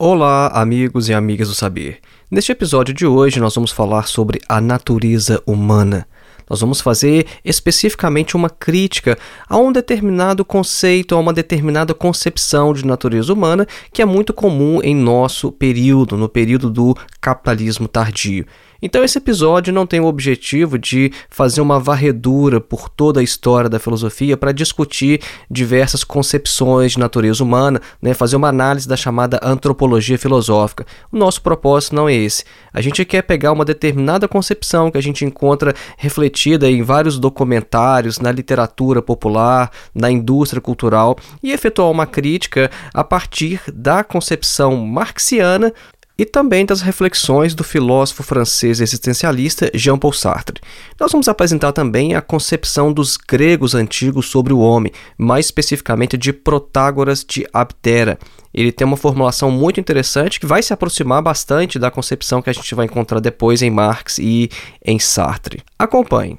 Olá, amigos e amigas do saber. Neste episódio de hoje nós vamos falar sobre a natureza humana. Nós vamos fazer especificamente uma crítica a um determinado conceito, a uma determinada concepção de natureza humana que é muito comum em nosso período, no período do capitalismo tardio. Então, esse episódio não tem o objetivo de fazer uma varredura por toda a história da filosofia para discutir diversas concepções de natureza humana, né, fazer uma análise da chamada antropologia filosófica. O nosso propósito não é esse. A gente quer pegar uma determinada concepção que a gente encontra refletida em vários documentários, na literatura popular, na indústria cultural e efetuar uma crítica a partir da concepção marxiana e também das reflexões do filósofo francês existencialista Jean-Paul Sartre. Nós vamos apresentar também a concepção dos gregos antigos sobre o homem, mais especificamente de Protágoras de Abdera. Ele tem uma formulação muito interessante que vai se aproximar bastante da concepção que a gente vai encontrar depois em Marx e em Sartre. Acompanhe.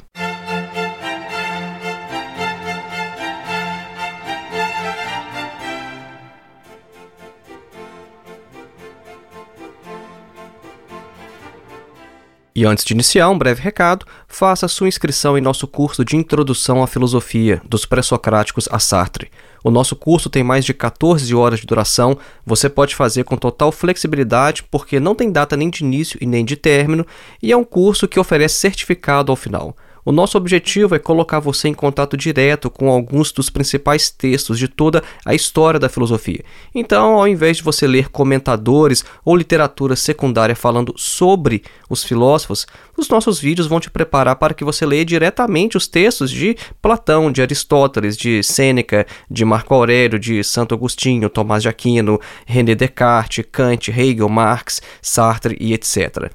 E antes de iniciar, um breve recado: faça sua inscrição em nosso curso de Introdução à Filosofia, dos Pré-Socráticos a Sartre. O nosso curso tem mais de 14 horas de duração, você pode fazer com total flexibilidade, porque não tem data nem de início e nem de término, e é um curso que oferece certificado ao final. O nosso objetivo é colocar você em contato direto com alguns dos principais textos de toda a história da filosofia. Então, ao invés de você ler comentadores ou literatura secundária falando sobre os filósofos, os nossos vídeos vão te preparar para que você leia diretamente os textos de Platão, de Aristóteles, de Sêneca, de Marco Aurélio, de Santo Agostinho, Tomás de Aquino, René Descartes, Kant, Hegel, Marx, Sartre e etc.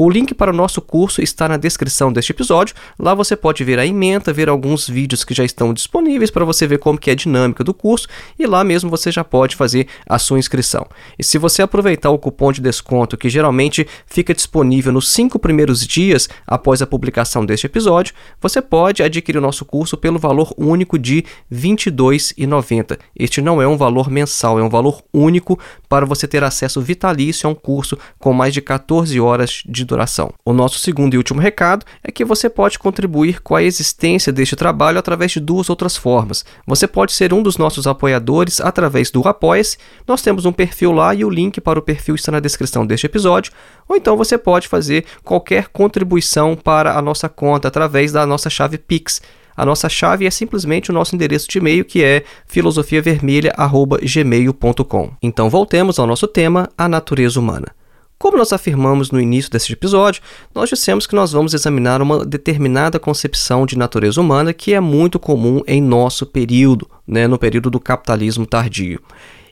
O link para o nosso curso está na descrição deste episódio. Lá você pode ver a ementa, ver alguns vídeos que já estão disponíveis para você ver como que é a dinâmica do curso e lá mesmo você já pode fazer a sua inscrição. E se você aproveitar o cupom de desconto que geralmente fica disponível nos cinco primeiros dias após a publicação deste episódio, você pode adquirir o nosso curso pelo valor único de R$ 22,90. Este não é um valor mensal, é um valor único para você ter acesso vitalício a um curso com mais de 14 horas de duração. O nosso segundo e último recado é que você pode contribuir com a existência deste trabalho através de duas outras formas. Você pode ser um dos nossos apoiadores através do Apoia-se. Nós temos um perfil lá e o link para o perfil está na descrição deste episódio. Ou então você pode fazer qualquer contribuição para a nossa conta através da nossa chave Pix. A nossa chave é simplesmente o nosso endereço de e-mail que é filosofiavermelha@gmail.com. Então voltemos ao nosso tema, a natureza humana. Como nós afirmamos no início deste episódio, nós dissemos que nós vamos examinar uma determinada concepção de natureza humana que é muito comum em nosso período, né, no período do capitalismo tardio.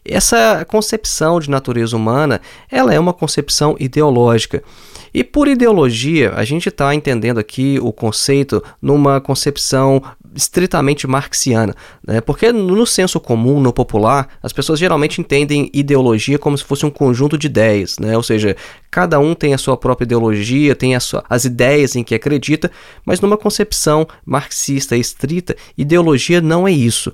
Essa concepção de natureza humana, ela é uma concepção ideológica. E por ideologia, a gente está entendendo aqui o conceito numa concepção estritamente marxiana, né? porque no senso comum, no popular, as pessoas geralmente entendem ideologia como se fosse um conjunto de ideias, né? ou seja, cada um tem a sua própria ideologia, tem sua, as ideias em que acredita, mas numa concepção marxista estrita, ideologia não é isso.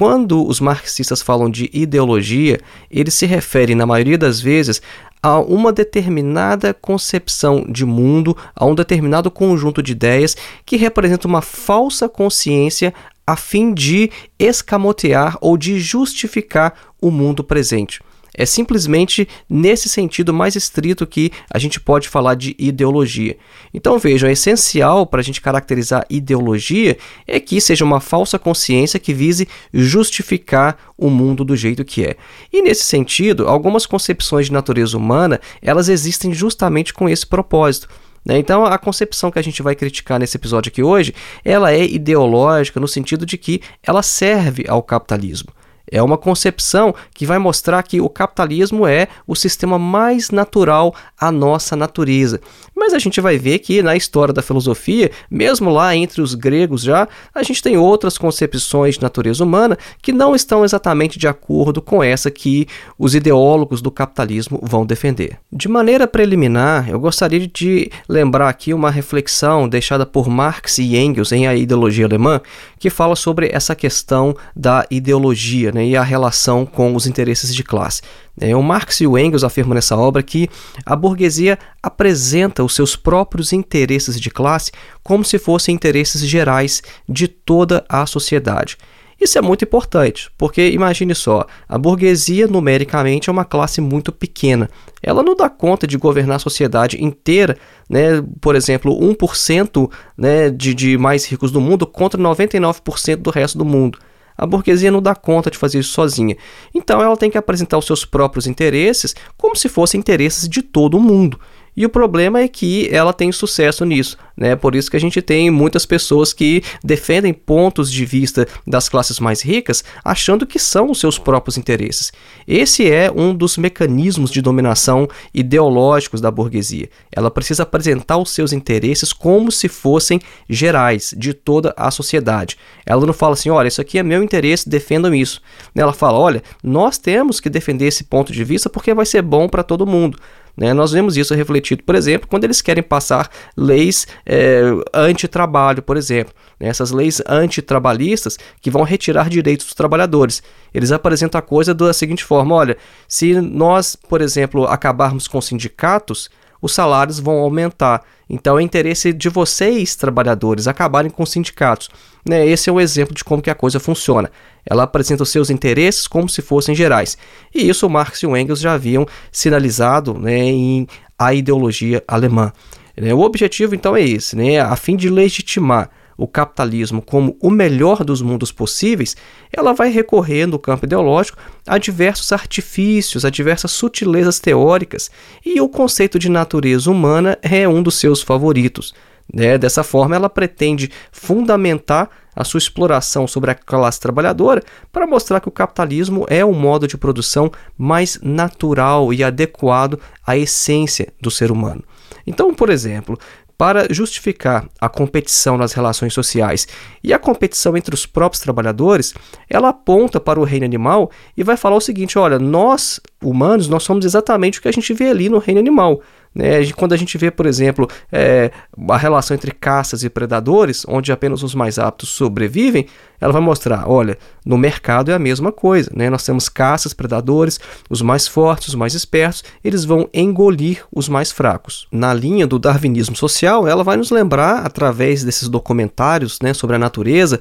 Quando os marxistas falam de ideologia, eles se referem, na maioria das vezes, a uma determinada concepção de mundo, a um determinado conjunto de ideias que representa uma falsa consciência a fim de escamotear ou de justificar o mundo presente. É simplesmente nesse sentido mais estrito que a gente pode falar de ideologia. Então vejam, é essencial para a gente caracterizar ideologia é que seja uma falsa consciência que vise justificar o mundo do jeito que é. E nesse sentido, algumas concepções de natureza humana elas existem justamente com esse propósito. Né? Então, a concepção que a gente vai criticar nesse episódio aqui hoje, ela é ideológica no sentido de que ela serve ao capitalismo É uma concepção que vai mostrar que o capitalismo é o sistema mais natural à nossa natureza. Mas a gente vai ver que na história da filosofia, mesmo lá entre os gregos já, a gente tem outras concepções de natureza humana que não estão exatamente de acordo com essa que os ideólogos do capitalismo vão defender. De maneira preliminar, eu gostaria de lembrar aqui uma reflexão deixada por Marx e Engels em A Ideologia Alemã, que fala sobre essa questão da ideologia né, e a relação com os interesses de classe. É, o Marx e o Engels afirmam nessa obra que a burguesia apresenta os seus próprios interesses de classe como se fossem interesses gerais de toda a sociedade. Isso é muito importante, porque imagine só, a burguesia numericamente é uma classe muito pequena. Ela não dá conta de governar a sociedade inteira, né? por exemplo, 1% né, de, de mais ricos do mundo contra 99% do resto do mundo. A burguesia não dá conta de fazer isso sozinha. Então ela tem que apresentar os seus próprios interesses como se fossem interesses de todo o mundo. E o problema é que ela tem sucesso nisso, né? Por isso que a gente tem muitas pessoas que defendem pontos de vista das classes mais ricas, achando que são os seus próprios interesses. Esse é um dos mecanismos de dominação ideológicos da burguesia. Ela precisa apresentar os seus interesses como se fossem gerais de toda a sociedade. Ela não fala assim, olha, isso aqui é meu interesse, defendam isso. Ela fala, olha, nós temos que defender esse ponto de vista porque vai ser bom para todo mundo. Né? Nós vemos isso refletido, por exemplo, quando eles querem passar leis é, anti-trabalho, por exemplo. Né? Essas leis antitrabalhistas que vão retirar direitos dos trabalhadores. Eles apresentam a coisa da seguinte forma: olha, se nós, por exemplo, acabarmos com sindicatos, os salários vão aumentar. Então é interesse de vocês, trabalhadores, acabarem com os sindicatos. Né? Esse é um exemplo de como que a coisa funciona. Ela apresenta os seus interesses como se fossem gerais. E isso Marx e Engels já haviam sinalizado né, em A Ideologia Alemã. Né? O objetivo então é esse, né? a fim de legitimar o capitalismo como o melhor dos mundos possíveis, ela vai recorrer no campo ideológico a diversos artifícios, a diversas sutilezas teóricas, e o conceito de natureza humana é um dos seus favoritos. Né? Dessa forma, ela pretende fundamentar a sua exploração sobre a classe trabalhadora para mostrar que o capitalismo é o modo de produção mais natural e adequado à essência do ser humano. Então, por exemplo, para justificar a competição nas relações sociais e a competição entre os próprios trabalhadores, ela aponta para o reino animal e vai falar o seguinte: olha, nós humanos, nós somos exatamente o que a gente vê ali no reino animal. Né? Quando a gente vê, por exemplo, é, a relação entre caças e predadores, onde apenas os mais aptos sobrevivem, ela vai mostrar: olha, no mercado é a mesma coisa. Né? Nós temos caças, predadores, os mais fortes, os mais espertos, eles vão engolir os mais fracos. Na linha do darwinismo social, ela vai nos lembrar, através desses documentários né, sobre a natureza,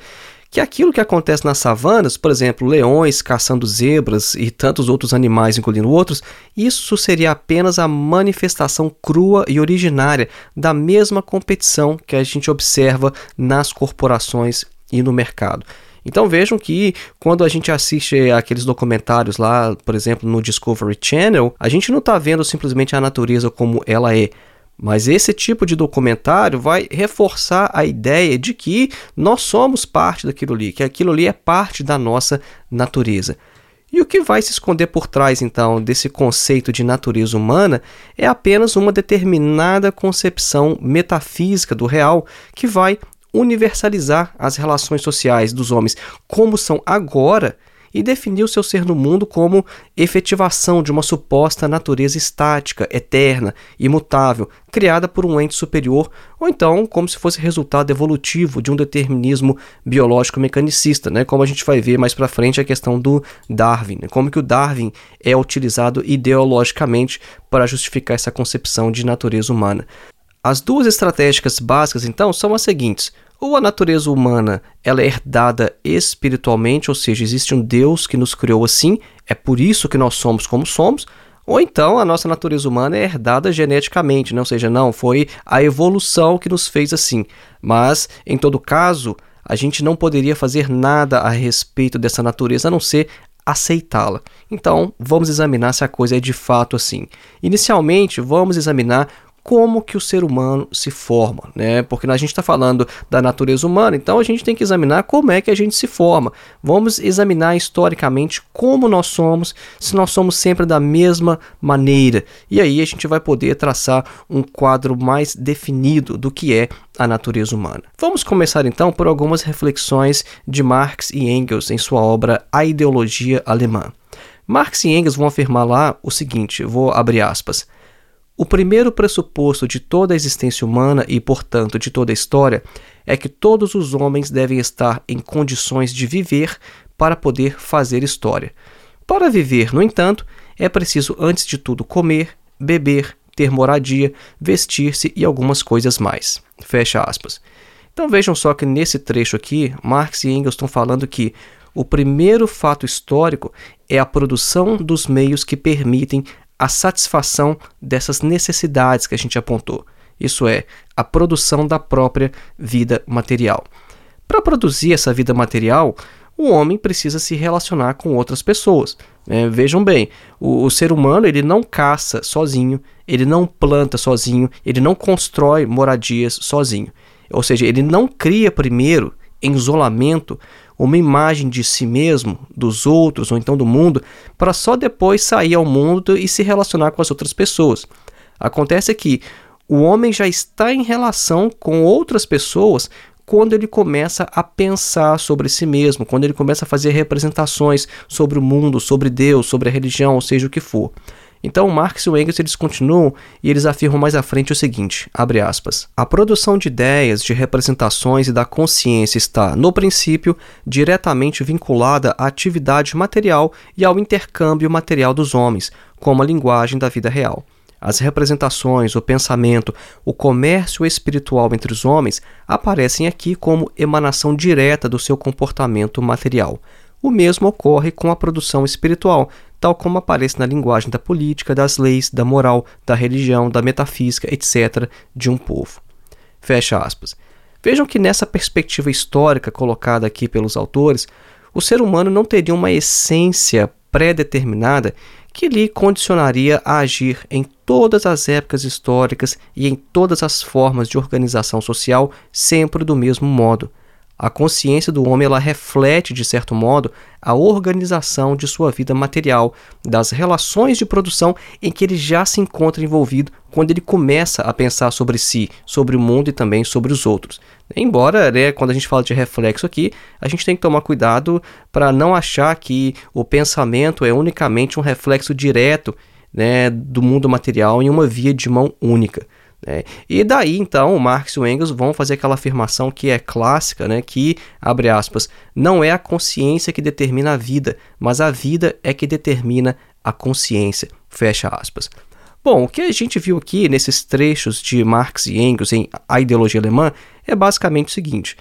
que aquilo que acontece nas savanas, por exemplo, leões caçando zebras e tantos outros animais engolindo outros, isso seria apenas a manifestação crua e originária da mesma competição que a gente observa nas corporações e no mercado. Então vejam que quando a gente assiste aqueles documentários lá, por exemplo, no Discovery Channel, a gente não está vendo simplesmente a natureza como ela é. Mas esse tipo de documentário vai reforçar a ideia de que nós somos parte daquilo ali, que aquilo ali é parte da nossa natureza. E o que vai se esconder por trás, então, desse conceito de natureza humana é apenas uma determinada concepção metafísica do real que vai universalizar as relações sociais dos homens como são agora e definiu seu ser no mundo como efetivação de uma suposta natureza estática, eterna, imutável, criada por um ente superior, ou então como se fosse resultado evolutivo de um determinismo biológico mecanicista, né? como a gente vai ver mais para frente a questão do Darwin, né? como que o Darwin é utilizado ideologicamente para justificar essa concepção de natureza humana. As duas estratégicas básicas, então, são as seguintes: ou a natureza humana ela é herdada espiritualmente, ou seja, existe um Deus que nos criou assim, é por isso que nós somos como somos, ou então a nossa natureza humana é herdada geneticamente, né? ou seja, não, foi a evolução que nos fez assim. Mas, em todo caso, a gente não poderia fazer nada a respeito dessa natureza a não ser aceitá-la. Então, vamos examinar se a coisa é de fato assim. Inicialmente, vamos examinar como que o ser humano se forma, né? Porque a gente está falando da natureza humana, então a gente tem que examinar como é que a gente se forma. Vamos examinar historicamente como nós somos, se nós somos sempre da mesma maneira. E aí a gente vai poder traçar um quadro mais definido do que é a natureza humana. Vamos começar então por algumas reflexões de Marx e Engels em sua obra A Ideologia Alemã. Marx e Engels vão afirmar lá o seguinte, vou abrir aspas. O primeiro pressuposto de toda a existência humana e, portanto, de toda a história é que todos os homens devem estar em condições de viver para poder fazer história. Para viver, no entanto, é preciso antes de tudo comer, beber, ter moradia, vestir-se e algumas coisas mais. Fecha aspas. Então vejam só que nesse trecho aqui, Marx e Engels estão falando que o primeiro fato histórico é a produção dos meios que permitem a satisfação dessas necessidades que a gente apontou. Isso é, a produção da própria vida material. Para produzir essa vida material, o homem precisa se relacionar com outras pessoas. É, vejam bem, o, o, ser humano ele não caça sozinho, ele não planta sozinho, ele não constrói moradias sozinho. Ou seja, ele não cria primeiro, em isolamento, uma imagem de si mesmo, dos outros ou então do mundo, para só depois sair ao mundo e se relacionar com as outras pessoas. Acontece que o homem já está em relação com outras pessoas quando ele começa a pensar sobre si mesmo, quando ele começa a fazer representações sobre o mundo, sobre Deus, sobre a religião, ou seja o que for. Então, Marx e Engels eles continuam e eles afirmam mais à frente o seguinte, abre aspas, a produção de ideias, de representações e da consciência está, no princípio, diretamente vinculada à atividade material e ao intercâmbio material dos homens, como a linguagem da vida real. As representações, o pensamento, o comércio espiritual entre os homens aparecem aqui como emanação direta do seu comportamento material. O mesmo ocorre com a produção espiritual, tal como aparece na linguagem da política, das leis, da moral, da religião, da metafísica, etc., de um povo. Fecha aspas. Vejam que nessa perspectiva histórica colocada aqui pelos autores, o ser humano não teria uma essência pré-determinada que lhe condicionaria a agir em todas as épocas históricas e em todas as formas de organização social sempre do mesmo modo. A consciência do homem ela reflete, de certo modo, a organização de sua vida material, das relações de produção em que ele já se encontra envolvido quando ele começa a pensar sobre si, sobre o mundo e também sobre os outros. Embora, né, quando a gente fala de reflexo aqui, a gente tem que tomar cuidado para não achar que o pensamento é unicamente um reflexo direto né, do mundo material em uma via de mão única. Né? E daí então Marx e Engels vão fazer aquela afirmação que é clássica, né? que, abre aspas, não é a consciência que determina a vida, mas a vida é que determina a consciência, fecha aspas. Bom, o que a gente viu aqui nesses trechos de Marx e Engels em A Ideologia Alemã é basicamente o seguinte: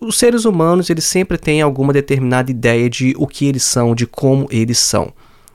os seres humanos eles sempre têm alguma determinada ideia de o que eles são, de como eles são.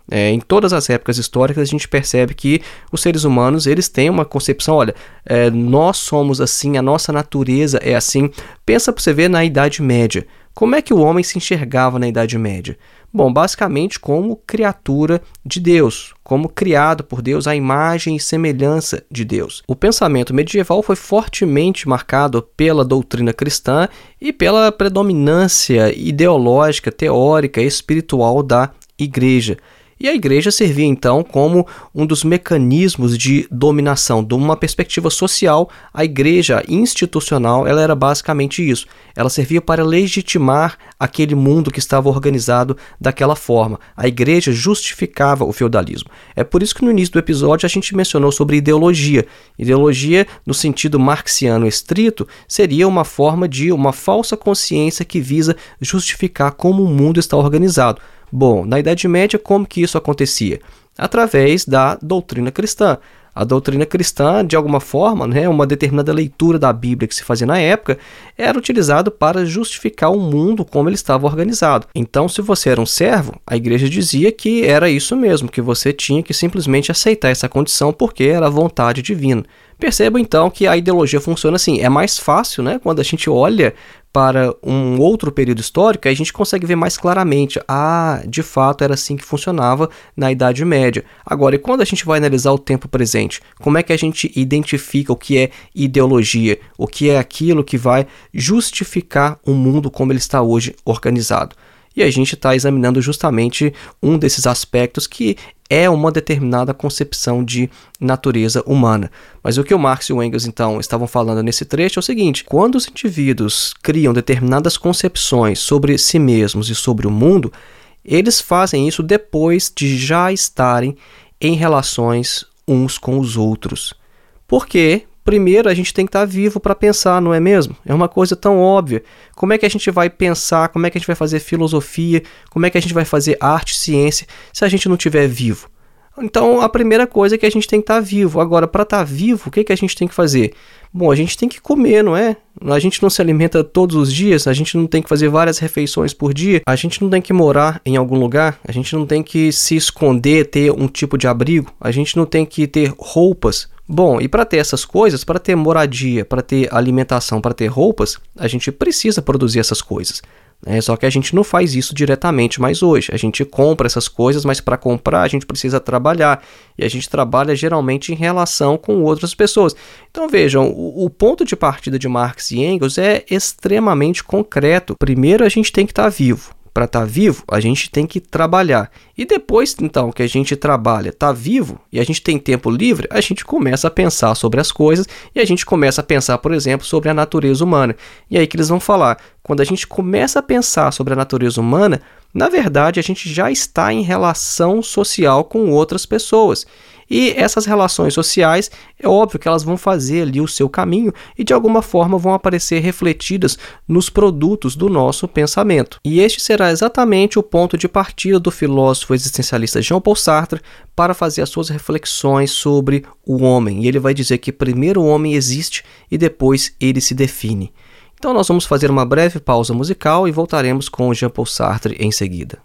É, em todas as épocas históricas a gente percebe que os seres humanos eles têm uma concepção, olha, é, nós somos assim, a nossa natureza é assim. Pensa para você ver na Idade Média. Como é que o homem se enxergava na Idade Média? Bom, basicamente como criatura de Deus, como criado por Deus à imagem e semelhança de Deus. O pensamento medieval foi fortemente marcado pela doutrina cristã e pela predominância ideológica, teórica e espiritual da igreja. E a igreja servia então como um dos mecanismos de dominação. De uma perspectiva social, a igreja institucional ela era basicamente isso. Ela servia para legitimar aquele mundo que estava organizado daquela forma. A igreja justificava o feudalismo. É por isso que no início do episódio a gente mencionou sobre ideologia. Ideologia, no sentido marxiano estrito, seria uma forma de uma falsa consciência que visa justificar como o mundo está organizado. Bom, na Idade Média, como que isso acontecia? Através da doutrina cristã. A doutrina cristã, de alguma forma, né, uma determinada leitura da Bíblia que se fazia na época, era utilizado para justificar o mundo como ele estava organizado. Então, se você era um servo, a igreja dizia que era isso mesmo, que você tinha que simplesmente aceitar essa condição porque era a vontade divina. Perceba então que a ideologia funciona assim. É mais fácil, né, quando a gente olha para um outro período histórico, a gente consegue ver mais claramente. Ah, de fato era assim que funcionava na Idade Média. Agora, e quando a gente vai analisar o tempo presente? Como é que a gente identifica o que é ideologia? O que é aquilo que vai justificar o mundo como ele está hoje organizado? E a gente está examinando justamente um desses aspectos que é uma determinada concepção de natureza humana. Mas o que o Marx e o Engels então estavam falando nesse trecho é o seguinte: quando os indivíduos criam determinadas concepções sobre si mesmos e sobre o mundo, eles fazem isso depois de já estarem em relações uns com os outros. Por quê? Primeiro a gente tem que estar vivo para pensar, não é mesmo? É uma coisa tão óbvia. Como é que a gente vai pensar? Como é que a gente vai fazer filosofia? Como é que a gente vai fazer arte, ciência, se a gente não estiver vivo? Então, a primeira coisa é que a gente tem que estar vivo. Agora, para estar vivo, o que, que a gente tem que fazer? Bom, a gente tem que comer, não é? A gente não se alimenta todos os dias, a gente não tem que fazer várias refeições por dia, a gente não tem que morar em algum lugar, a gente não tem que se esconder, ter um tipo de abrigo, a gente não tem que ter roupas. Bom, e para ter essas coisas, para ter moradia, para ter alimentação, para ter roupas, a gente precisa produzir essas coisas. Né? Só que a gente não faz isso diretamente mais hoje. A gente compra essas coisas, mas para comprar a gente precisa trabalhar. E a gente trabalha geralmente em relação com outras pessoas. Então vejam, o, o ponto de partida de Marx e Engels é extremamente concreto. Primeiro a gente tem que estar tá vivo para estar tá vivo, a gente tem que trabalhar. E depois, então, que a gente trabalha, está vivo e a gente tem tempo livre, a gente começa a pensar sobre as coisas e a gente começa a pensar, por exemplo, sobre a natureza humana. E aí que eles vão falar, quando a gente começa a pensar sobre a natureza humana, na verdade a gente já está em relação social com outras pessoas. E essas relações sociais, é óbvio que elas vão fazer ali o seu caminho e de alguma forma vão aparecer refletidas nos produtos do nosso pensamento. E este será exatamente o ponto de partida do filósofo existencialista Jean-Paul Sartre para fazer as suas reflexões sobre o homem. E ele vai dizer que primeiro o homem existe e depois ele se define. Então nós vamos fazer uma breve pausa musical e voltaremos com Jean-Paul Sartre em seguida.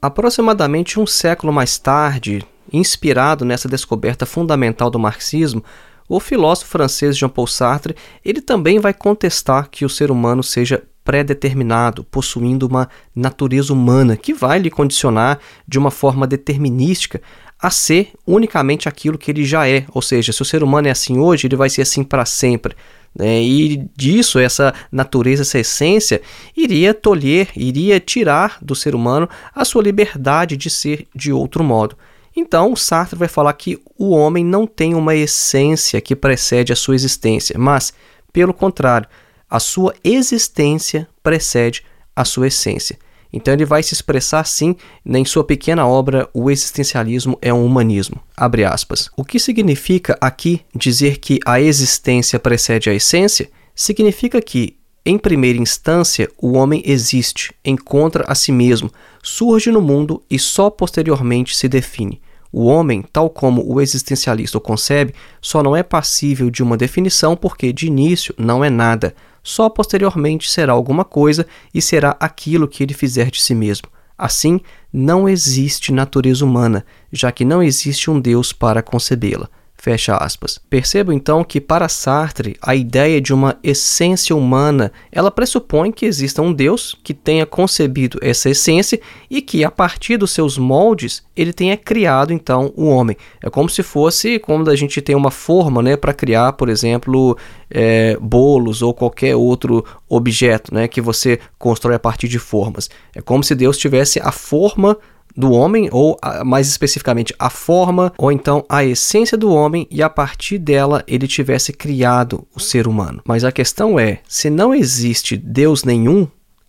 Aproximadamente um século mais tarde, inspirado nessa descoberta fundamental do marxismo, o filósofo francês Jean-Paul Sartre, ele também vai contestar que o ser humano seja pré-determinado, possuindo uma natureza humana que vai lhe condicionar de uma forma determinística a ser unicamente aquilo que ele já é. Ou seja, se o ser humano é assim hoje, ele vai ser assim para sempre. Né? E disso, essa natureza, essa essência, iria tolher, iria tirar do ser humano a sua liberdade de ser de outro modo. Então, Sartre vai falar que o homem não tem uma essência que precede a sua existência, mas, pelo contrário, a sua existência precede a sua essência. Então ele vai se expressar assim em sua pequena obra O Existencialismo é um Humanismo. Abre aspas. O que significa aqui dizer que a existência precede a essência? Significa que, em primeira instância, o homem existe, encontra a si mesmo, surge no mundo e só posteriormente se define. O homem, tal como o existencialista o concebe, só não é passível de uma definição porque, de início, não é nada só posteriormente será alguma coisa e será aquilo que ele fizer de si mesmo. Assim, não existe natureza humana, já que não existe um Deus para concebê-la. Fecha aspas. Percebo então que para Sartre a ideia de uma essência humana, ela pressupõe que exista um Deus que tenha concebido essa essência e que a partir dos seus moldes ele tenha criado então o homem. É como se fosse como a gente tem uma forma, né, para criar, por exemplo, é, bolos ou qualquer outro objeto, né, que você constrói a partir de formas. É como se Deus tivesse a forma do homem, ou mais especificamente a forma, ou então a essência do homem, e a partir dela ele tivesse criado o ser humano. Mas a questão é: se não existe Deus nenhum,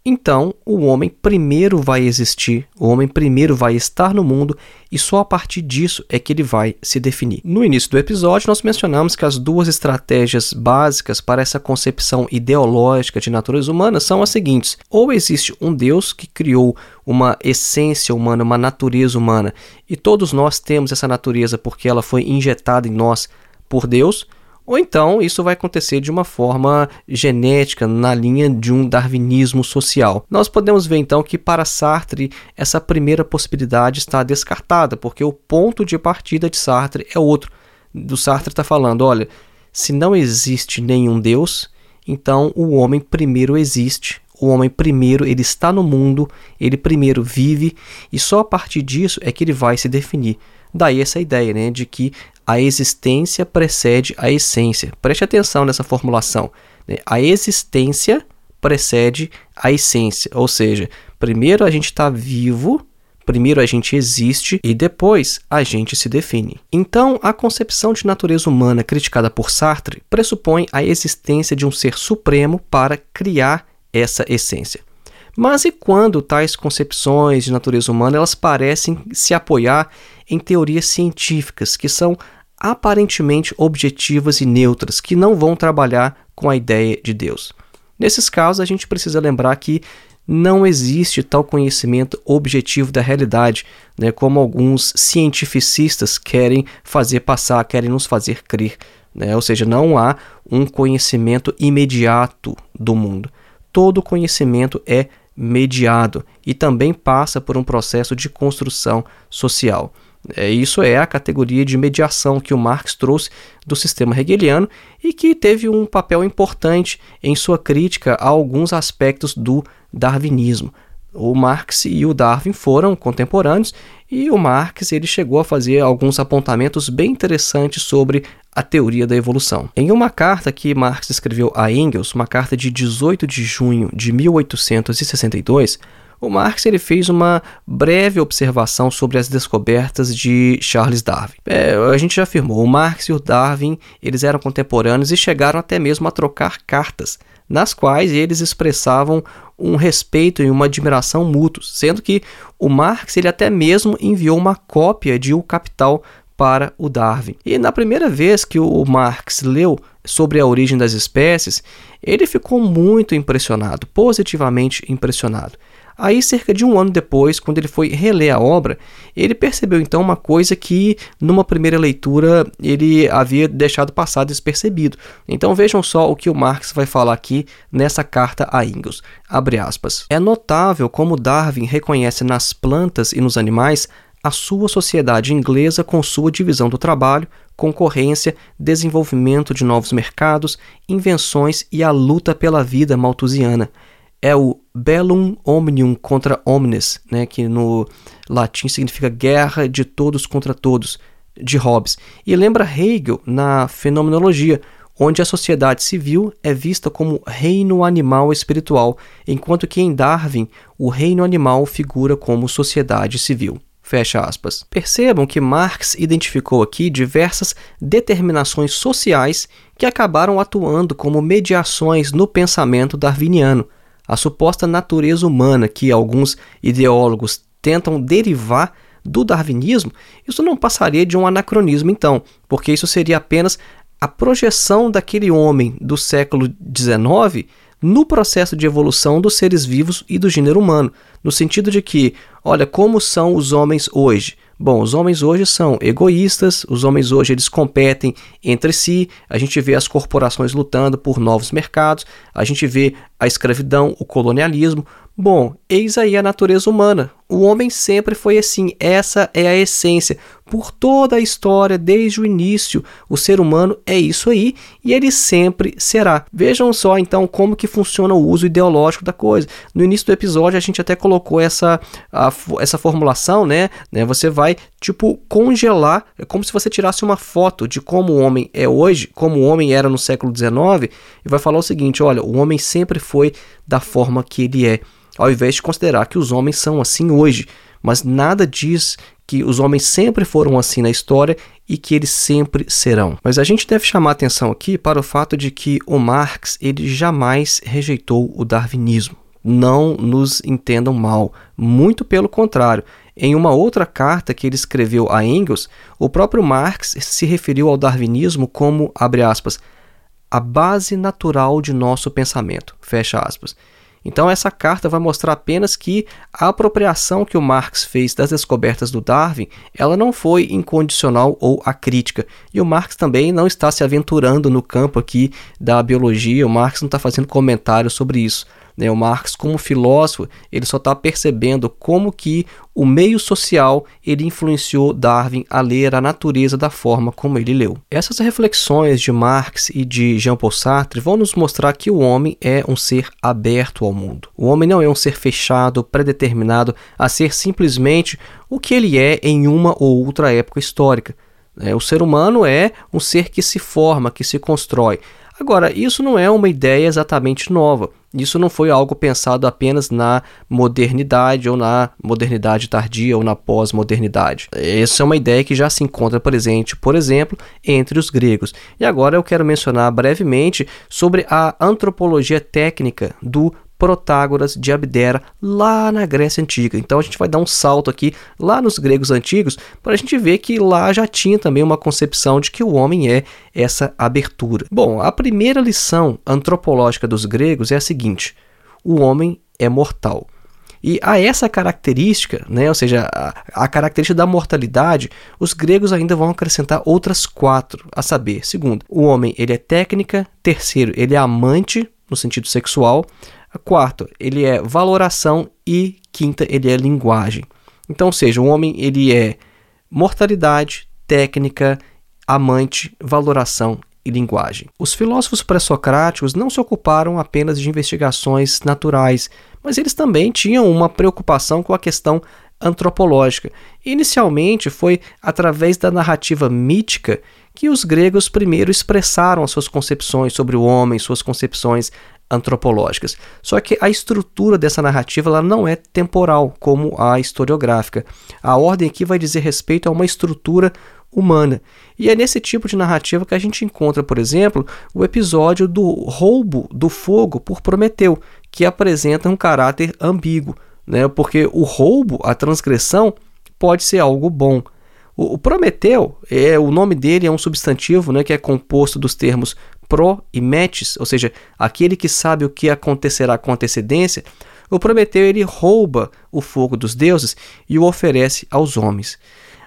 então o homem primeiro vai existir, o homem primeiro vai estar no mundo e só a partir disso é que ele vai se definir. No início do episódio, nós mencionamos que as duas estratégias básicas para essa concepção ideológica de natureza humana são as seguintes: ou existe um Deus que criou uma essência humana, uma natureza humana, e todos nós temos essa natureza porque ela foi injetada em nós por Deus ou então isso vai acontecer de uma forma genética, na linha de um darwinismo social. Nós podemos ver então que para Sartre essa primeira possibilidade está descartada, porque o ponto de partida de Sartre é outro. Do Sartre está falando: olha, se não existe nenhum Deus, então o homem primeiro existe. O homem primeiro ele está no mundo, ele primeiro vive e só a partir disso é que ele vai se definir. Daí essa ideia né, de que a existência precede a essência. Preste atenção nessa formulação. Né? A existência precede a essência, ou seja, primeiro a gente está vivo, primeiro a gente existe e depois a gente se define. Então, a concepção de natureza humana criticada por Sartre pressupõe a existência de um ser supremo para criar essa essência. Mas e quando tais concepções de natureza humana elas parecem se apoiar em teorias científicas que são aparentemente objetivas e neutras, que não vão trabalhar com a ideia de Deus? Nesses casos, a gente precisa lembrar que não existe tal conhecimento objetivo da realidade, né, como alguns cientificistas querem fazer passar, querem nos fazer crer. Né? Ou seja, não há um conhecimento imediato do mundo. Todo conhecimento é mediado e também passa por um processo de construção social. É, isso é a categoria de mediação que o Marx trouxe do sistema hegeliano e que teve um papel importante em sua crítica a alguns aspectos do darwinismo. O Marx e o Darwin foram contemporâneos e o Marx ele chegou a fazer alguns apontamentos bem interessantes sobre a teoria da evolução. Em uma carta que Marx escreveu a Engels, uma carta de 18 de junho de 1862, o Marx ele fez uma breve observação sobre as descobertas de Charles Darwin. É, a gente já afirmou, o Marx e o Darwin eles eram contemporâneos e chegaram até mesmo a trocar cartas, nas quais eles expressavam um respeito e uma admiração mútuos, sendo que o Marx ele até mesmo enviou uma cópia de O Capital para o Darwin. E na primeira vez que o Marx leu sobre a origem das espécies, ele ficou muito impressionado, positivamente impressionado. Aí, cerca de um ano depois, quando ele foi reler a obra, ele percebeu então uma coisa que, numa primeira leitura, ele havia deixado passar despercebido. Então vejam só o que o Marx vai falar aqui nessa carta a Engels. Abre aspas. É notável como Darwin reconhece nas plantas e nos animais a sua sociedade inglesa com sua divisão do trabalho, concorrência, desenvolvimento de novos mercados, invenções e a luta pela vida malthusiana é o bellum omnium contra omnes, né, que no latim significa guerra de todos contra todos, de Hobbes. E lembra Hegel na Fenomenologia, onde a sociedade civil é vista como reino animal espiritual, enquanto que em Darwin o reino animal figura como sociedade civil. Fecha aspas. Percebam que Marx identificou aqui diversas determinações sociais que acabaram atuando como mediações no pensamento darwiniano a suposta natureza humana que alguns ideólogos tentam derivar do darwinismo, isso não passaria de um anacronismo, então, porque isso seria apenas a projeção daquele homem do século XIX no processo de evolução dos seres vivos e do gênero humano, no sentido de que, olha, como são os homens hoje? Bom, os homens hoje são egoístas, os homens hoje eles competem entre si, a gente vê as corporações lutando por novos mercados, a gente vê a escravidão, o colonialismo. Bom, eis aí a natureza humana. O homem sempre foi assim, essa é a essência. Por toda a história, desde o início, o ser humano é isso aí e ele sempre será. Vejam só então como que funciona o uso ideológico da coisa. No início do episódio a gente até colocou essa, a, essa formulação, né? né? Você vai tipo congelar, é como se você tirasse uma foto de como o homem é hoje, como o homem era no século XIX, e vai falar o seguinte: olha, o homem sempre foi da forma que ele é ao invés de considerar que os homens são assim hoje. Mas nada diz que os homens sempre foram assim na história e que eles sempre serão. Mas a gente deve chamar atenção aqui para o fato de que o Marx ele jamais rejeitou o darwinismo. Não nos entendam mal, muito pelo contrário. Em uma outra carta que ele escreveu a Engels, o próprio Marx se referiu ao darwinismo como, abre aspas, a base natural de nosso pensamento, fecha aspas. Então, essa carta vai mostrar apenas que a apropriação que o Marx fez das descobertas do Darwin, ela não foi incondicional ou acrítica. E o Marx também não está se aventurando no campo aqui da biologia, o Marx não está fazendo comentários sobre isso. Né? O Marx, como filósofo, ele só está percebendo como que o meio social ele influenciou Darwin a ler a natureza da forma como ele leu. Essas reflexões de Marx e de Jean-Paul Sartre vão nos mostrar que o homem é um ser aberto ao mundo. O homem não é um ser fechado, predeterminado a ser simplesmente o que ele é em uma ou outra época histórica. É, o ser humano é um ser que se forma, que se constrói. Agora, isso não é uma ideia exatamente nova. Isso não foi algo pensado apenas na modernidade ou na modernidade tardia ou na pós-modernidade. Essa é uma ideia que já se encontra presente, por exemplo, entre os gregos. E agora eu quero mencionar brevemente sobre a antropologia técnica do Protágoras de Abdera, lá na Grécia Antiga. Então a gente vai dar um salto aqui lá nos gregos antigos para a gente ver que lá já tinha também uma concepção de que o homem é essa abertura. Bom, a primeira lição antropológica dos gregos é a seguinte: o homem é mortal. E a essa característica, né, ou seja, a, a, característica da mortalidade, os gregos ainda vão acrescentar outras quatro, a saber, segundo, o homem ele é técnica, terceiro, ele é amante no sentido sexual, Quarto, ele é valoração e quinta, ele é linguagem. Então, seja, o homem ele é mortalidade, técnica, amante, valoração e linguagem. Os filósofos pré-socráticos não se ocuparam apenas de investigações naturais, mas eles também tinham uma preocupação com a questão antropológica. Inicialmente foi através da narrativa mítica que os gregos primeiro expressaram suas concepções sobre o homem, suas concepções antropológicas. Só que a estrutura dessa narrativa ela não é temporal, como a historiográfica. A ordem aqui vai dizer respeito a uma estrutura humana. E é nesse tipo de narrativa que a gente encontra, por exemplo, o episódio do roubo do fogo por Prometeu, que apresenta um caráter ambíguo, né? porque o roubo, a transgressão, pode ser algo bom. O, Prometeu, é, o nome dele é um substantivo né, que é composto dos termos pro metis, ou seja, aquele que sabe o que acontecerá com antecedência, O Prometeu ele rouba o fogo dos deuses e o oferece aos homens.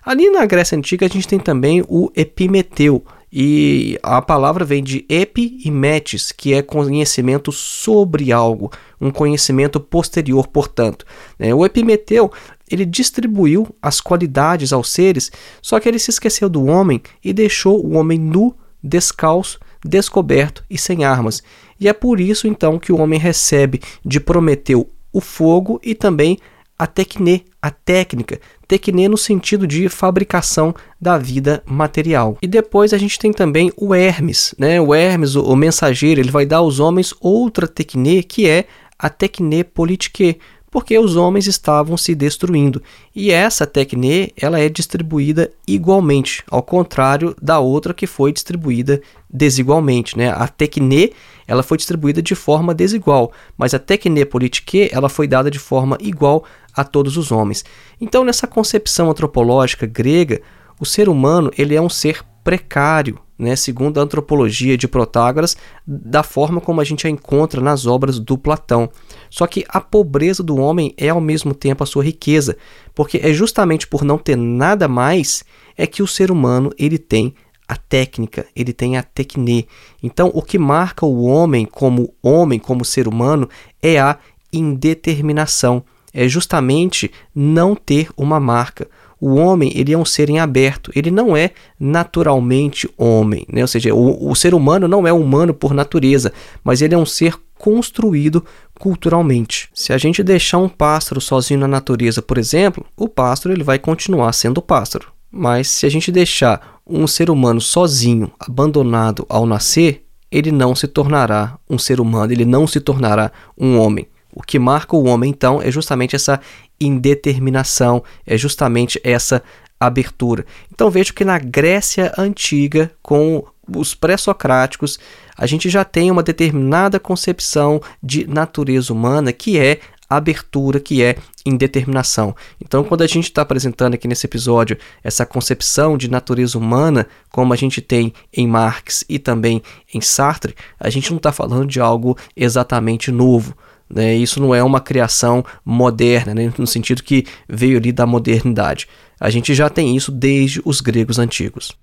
Ali na Grécia Antiga a gente tem também o Epimeteu, e a palavra vem de epi e metis, que é conhecimento sobre algo, um conhecimento posterior, portanto. Né? O Epimeteu ele distribuiu as qualidades aos seres, só que ele se esqueceu do homem e deixou o homem nu, descalço, descoberto e sem armas. E é por isso então que o homem recebe de Prometeu o fogo e também a tecne, a técnica, tecne no sentido de fabricação da vida material. E depois a gente tem também o Hermes, né? O Hermes, o, mensageiro, ele vai dar aos homens outra tecne que é a tecne politique, porque os homens estavam se destruindo. E essa tecne, ela é distribuída igualmente, ao contrário da outra que foi distribuída desigualmente, né? A tecne, ela foi distribuída de forma desigual, mas a tecne politique, ela foi dada de forma igual a todos os homens. Então, nessa concepção antropológica grega, o ser humano, ele é um ser precário, né, segundo a antropologia de Protágoras, da forma como a gente a encontra nas obras do Platão. Só que a pobreza do homem é ao mesmo tempo a sua riqueza, porque é justamente por não ter nada mais é que o ser humano ele tem a técnica, ele tem a tecne. Então, o que marca o homem como homem, como ser humano, é a indeterminação. É justamente não ter uma marca o homem ele é um ser em aberto, ele não é naturalmente homem, né? ou seja, o, o ser humano não é humano por natureza, mas ele é um ser construído culturalmente. Se a gente deixar um pássaro sozinho na natureza, por exemplo, o pássaro ele vai continuar sendo pássaro. Mas se a gente deixar um ser humano sozinho, abandonado ao nascer, ele não se tornará um ser humano, ele não se tornará um homem. O que marca o homem, então, é justamente essa indeterminação, é justamente essa abertura. Então vejo que na Grécia antiga, com os pré-socráticos, a gente já tem uma determinada concepção de natureza humana que é abertura, que é indeterminação. Então, quando a gente está apresentando aqui nesse episódio essa concepção de natureza humana, como a gente tem em Marx e também em Sartre, a gente não está falando de algo exatamente novo. Né? Isso não é uma criação moderna, né? no sentido que veio ali da modernidade. A gente já tem isso desde os gregos antigos.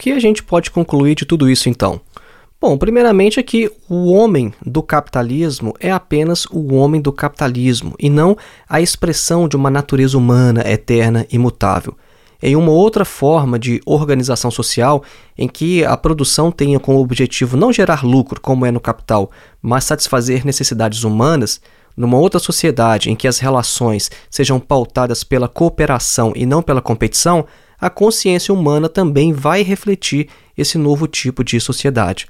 Que a gente pode concluir de tudo isso então? Bom, primeiramente é que o homem do capitalismo é apenas o homem do capitalismo e não a expressão de uma natureza humana eterna e imutável. Em uma outra forma de organização social, em que a produção tenha como objetivo não gerar lucro, como é no capital, mas satisfazer necessidades humanas, numa outra sociedade em que as relações sejam pautadas pela cooperação e não pela competição, a consciência humana também vai refletir esse novo tipo de sociedade.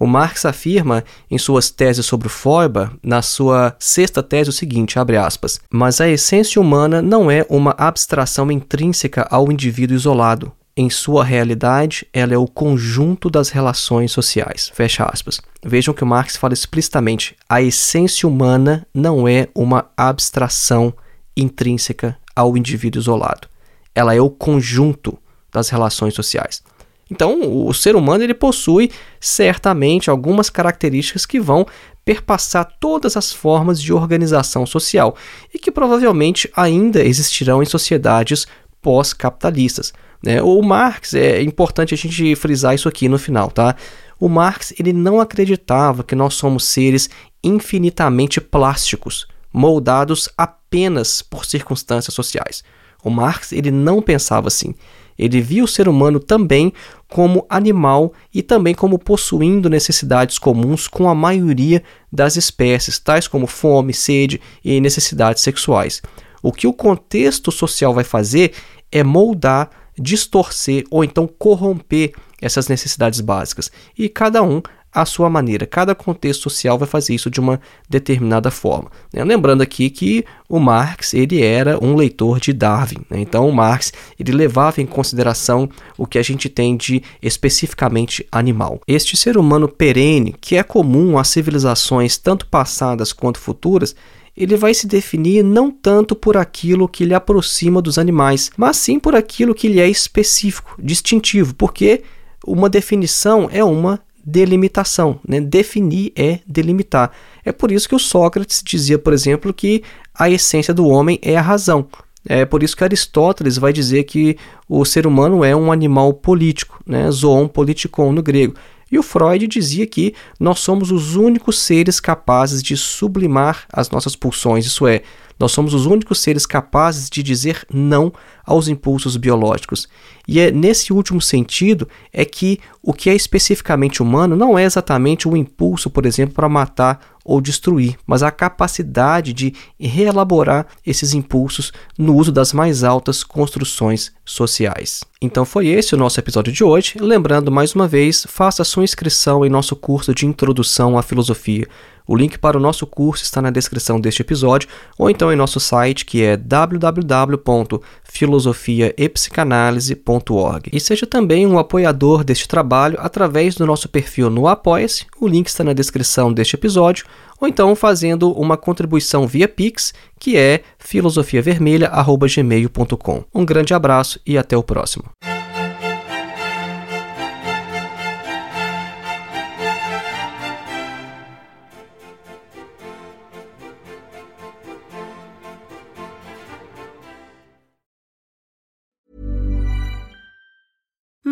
O Marx afirma em suas teses sobre o Feuerbach, na sua sexta tese, o seguinte, abre aspas, mas a essência humana não é uma abstração intrínseca ao indivíduo isolado. Em sua realidade, ela é o conjunto das relações sociais. Fecha aspas. Vejam que o Marx fala explicitamente: a essência humana não é uma abstração intrínseca ao indivíduo isolado. Ela é o conjunto das relações sociais. Então, o ser humano ele possui certamente algumas características que vão perpassar todas as formas de organização social e que provavelmente ainda existirão em sociedades pós-capitalistas. Né? O Marx, é importante a gente frisar isso aqui no final, tá? O Marx ele não acreditava que nós somos seres infinitamente plásticos, moldados apenas por circunstâncias sociais. O Marx ele não pensava assim. Ele via o ser humano também como animal e também como possuindo necessidades comuns com a maioria das espécies, tais como fome, sede e necessidades sexuais. O que o contexto social vai fazer é moldar, distorcer ou então corromper essas necessidades básicas. E cada um à sua maneira. Cada contexto social vai fazer isso de uma determinada forma. Né? Lembrando aqui que o Marx ele era um leitor de Darwin. Né? Então o Marx ele levava em consideração o que a gente tem de especificamente animal. Este ser humano perene, que é comum às civilizações tanto passadas quanto futuras, ele vai se definir não tanto por aquilo que lhe aproxima dos animais, mas sim por aquilo que lhe é específico, distintivo, porque uma definição é uma delimitação. Né? Definir é delimitar. É por isso que o Sócrates dizia, por exemplo, que a essência do homem é a razão. É por isso que Aristóteles vai dizer que o ser humano é um animal político, né? zoon politikon no grego. E o Freud dizia que nós somos os únicos seres capazes de sublimar as nossas pulsões, isso é, nós somos os únicos seres capazes de dizer não aos impulsos biológicos. E é nesse último sentido é que o que é especificamente humano não é exatamente o impulso, por exemplo, para matar ou destruir, mas a capacidade de reelaborar esses impulsos no uso das mais altas construções sociais. Então foi esse o nosso episódio de hoje. Lembrando mais uma vez, faça sua inscrição em nosso curso de Introdução à Filosofia. O link para o nosso curso está na descrição deste episódio ou então em nosso site que é www.filosofiaepsicanalise.org. E seja também um apoiador deste trabalho através do nosso perfil no Apoia-se, o link está na descrição deste episódio, ou então fazendo uma contribuição via Pix, que é filosofiavermelha.gmail.com. Um grande abraço e até o próximo.